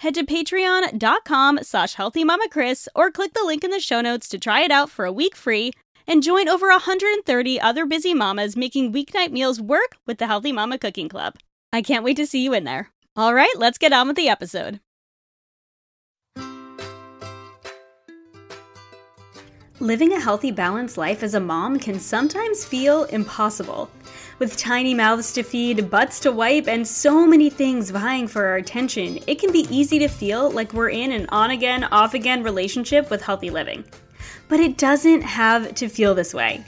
head to patreon.com slash healthymamakris or click the link in the show notes to try it out for a week free and join over 130 other busy mamas making weeknight meals work with the Healthy Mama Cooking Club. I can't wait to see you in there. All right, let's get on with the episode. Living a healthy, balanced life as a mom can sometimes feel impossible. With tiny mouths to feed, butts to wipe, and so many things vying for our attention, it can be easy to feel like we're in an on again, off again relationship with healthy living. But it doesn't have to feel this way.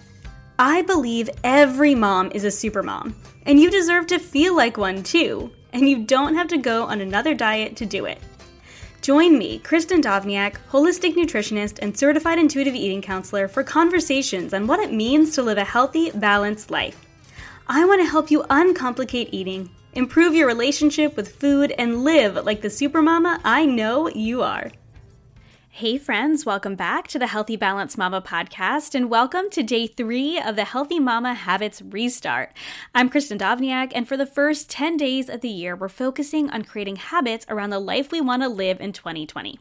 I believe every mom is a super mom, and you deserve to feel like one too, and you don't have to go on another diet to do it. Join me, Kristen Dovniak, holistic nutritionist and certified intuitive eating counselor, for conversations on what it means to live a healthy, balanced life. I want to help you uncomplicate eating, improve your relationship with food, and live like the supermama I know you are. Hey, friends, welcome back to the Healthy Balance Mama podcast, and welcome to day three of the Healthy Mama Habits Restart. I'm Kristen Dovniak, and for the first 10 days of the year, we're focusing on creating habits around the life we want to live in 2020.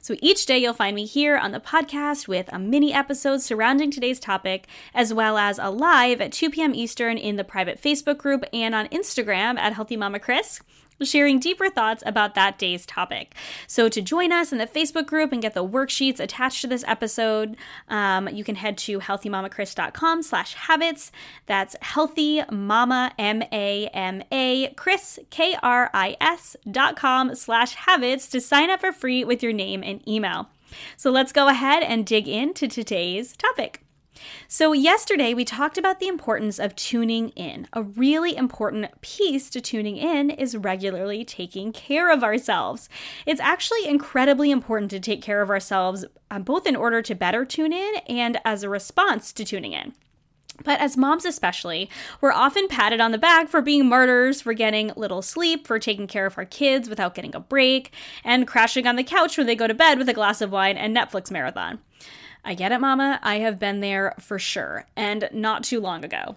So each day you'll find me here on the podcast with a mini episode surrounding today's topic, as well as a live at 2 p.m. Eastern in the private Facebook group and on Instagram at Healthy Mama Kris sharing deeper thoughts about that day's topic. So to join us in the Facebook group and get the worksheets attached to this episode, um, you can head to healthymamakris.com slash habits. That's healthy mama, M-A-M-A, Kris, K-R-I-S dot com slash habits to sign up for free with your name and email. So let's go ahead and dig into today's topic. So, yesterday we talked about the importance of tuning in. A really important piece to tuning in is regularly taking care of ourselves. It's actually incredibly important to take care of ourselves, um, both in order to better tune in and as a response to tuning in. But as moms, especially, we're often patted on the back for being martyrs, for getting little sleep, for taking care of our kids without getting a break, and crashing on the couch when they go to bed with a glass of wine and Netflix marathon. I get it, Mama. I have been there for sure, and not too long ago.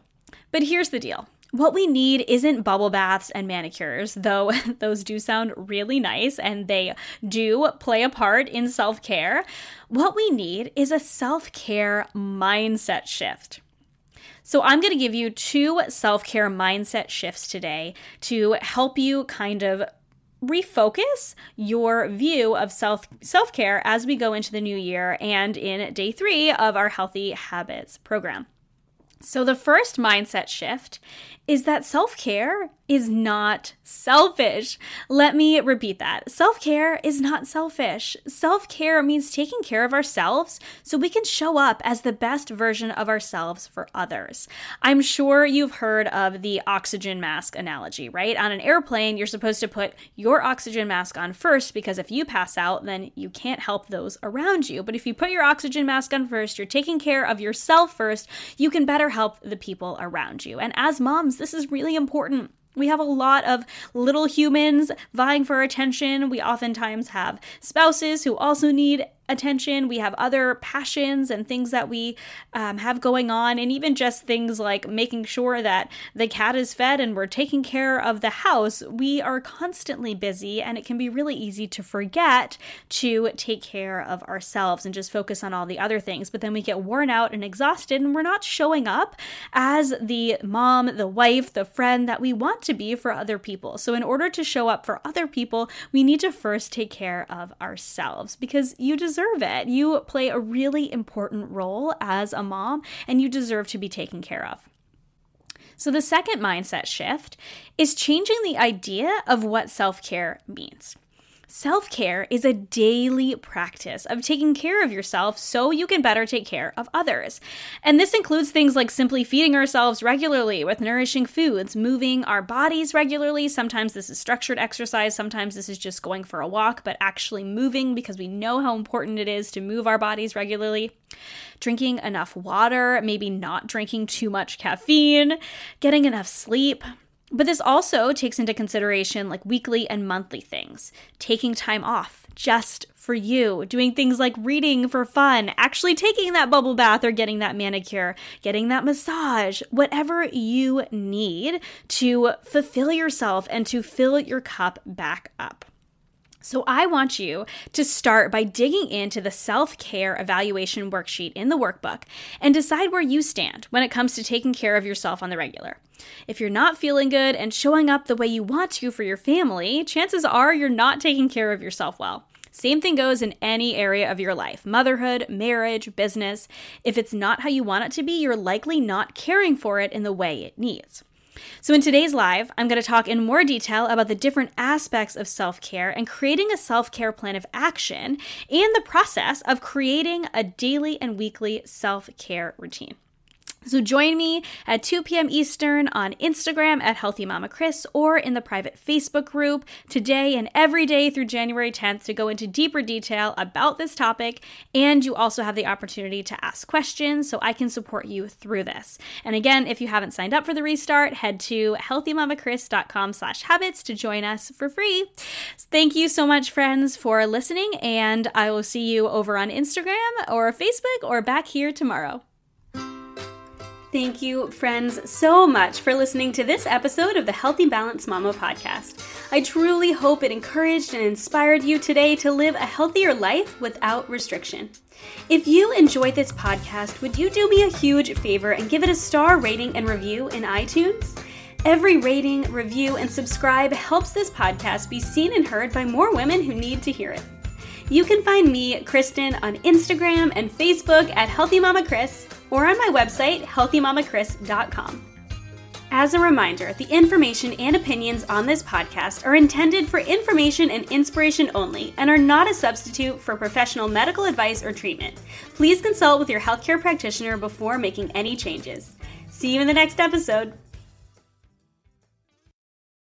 But here's the deal. What we need isn't bubble baths and manicures, though those do sound really nice and they do play a part in self care. What we need is a self care mindset shift. So, I'm going to give you two self care mindset shifts today to help you kind of refocus your view of self self-care as we go into the new year and in day 3 of our healthy habits program. So the first mindset shift is that self-care is not selfish. Let me repeat that. Self care is not selfish. Self care means taking care of ourselves so we can show up as the best version of ourselves for others. I'm sure you've heard of the oxygen mask analogy, right? On an airplane, you're supposed to put your oxygen mask on first because if you pass out, then you can't help those around you. But if you put your oxygen mask on first, you're taking care of yourself first, you can better help the people around you. And as moms, this is really important. We have a lot of little humans vying for attention. We oftentimes have spouses who also need attention. We have other passions and things that we um, have going on, and even just things like making sure that the cat is fed and we're taking care of the house. We are constantly busy, and it can be really easy to forget to take care of ourselves and just focus on all the other things. But then we get worn out and exhausted, and we're not showing up as the mom, the wife, the friend that we want to be for other people. So, in order to show up for other people, we need to first take care of ourselves because you deserve deserve it. You play a really important role as a mom, and you deserve to be taken care of. So, the second mindset shift is changing the idea of what self care means. Self care is a daily practice of taking care of yourself so you can better take care of others. And this includes things like simply feeding ourselves regularly with nourishing foods, moving our bodies regularly. Sometimes this is structured exercise, sometimes this is just going for a walk, but actually moving because we know how important it is to move our bodies regularly. Drinking enough water, maybe not drinking too much caffeine, getting enough sleep, but this also takes into consideration like weekly and monthly things, taking time off just for you, doing things like reading for fun, actually taking that bubble bath or getting that manicure, getting that massage, whatever you need to fulfill yourself and to fill your cup back up. So, I want you to start by digging into the self care evaluation worksheet in the workbook and decide where you stand when it comes to taking care of yourself on the regular. If you're not feeling good and showing up the way you want to for your family, chances are you're not taking care of yourself well. Same thing goes in any area of your life motherhood, marriage, business. If it's not how you want it to be, you're likely not caring for it in the way it needs. So, in today's live, I'm going to talk in more detail about the different aspects of self care and creating a self care plan of action and the process of creating a daily and weekly self care routine. So join me at 2 p.m. Eastern on Instagram at Healthy Mama Kris or in the private Facebook group today and every day through January 10th to go into deeper detail about this topic. And you also have the opportunity to ask questions so I can support you through this. And again, if you haven't signed up for the restart, head to healthymamakris.com slash habits to join us for free. Thank you so much, friends, for listening, and I will see you over on Instagram or Facebook or back here tomorrow. Thank you, friends, so much for listening to this episode of the Healthy Balance Mama podcast. I truly hope it encouraged and inspired you today to live a healthier life without restriction. If you enjoyed this podcast, would you do me a huge favor and give it a star rating and review in iTunes? Every rating, review, and subscribe helps this podcast be seen and heard by more women who need to hear it. You can find me, Kristen, on Instagram and Facebook at Healthy Mama Kris or on my website, healthymamakris.com. As a reminder, the information and opinions on this podcast are intended for information and inspiration only and are not a substitute for professional medical advice or treatment. Please consult with your healthcare practitioner before making any changes. See you in the next episode.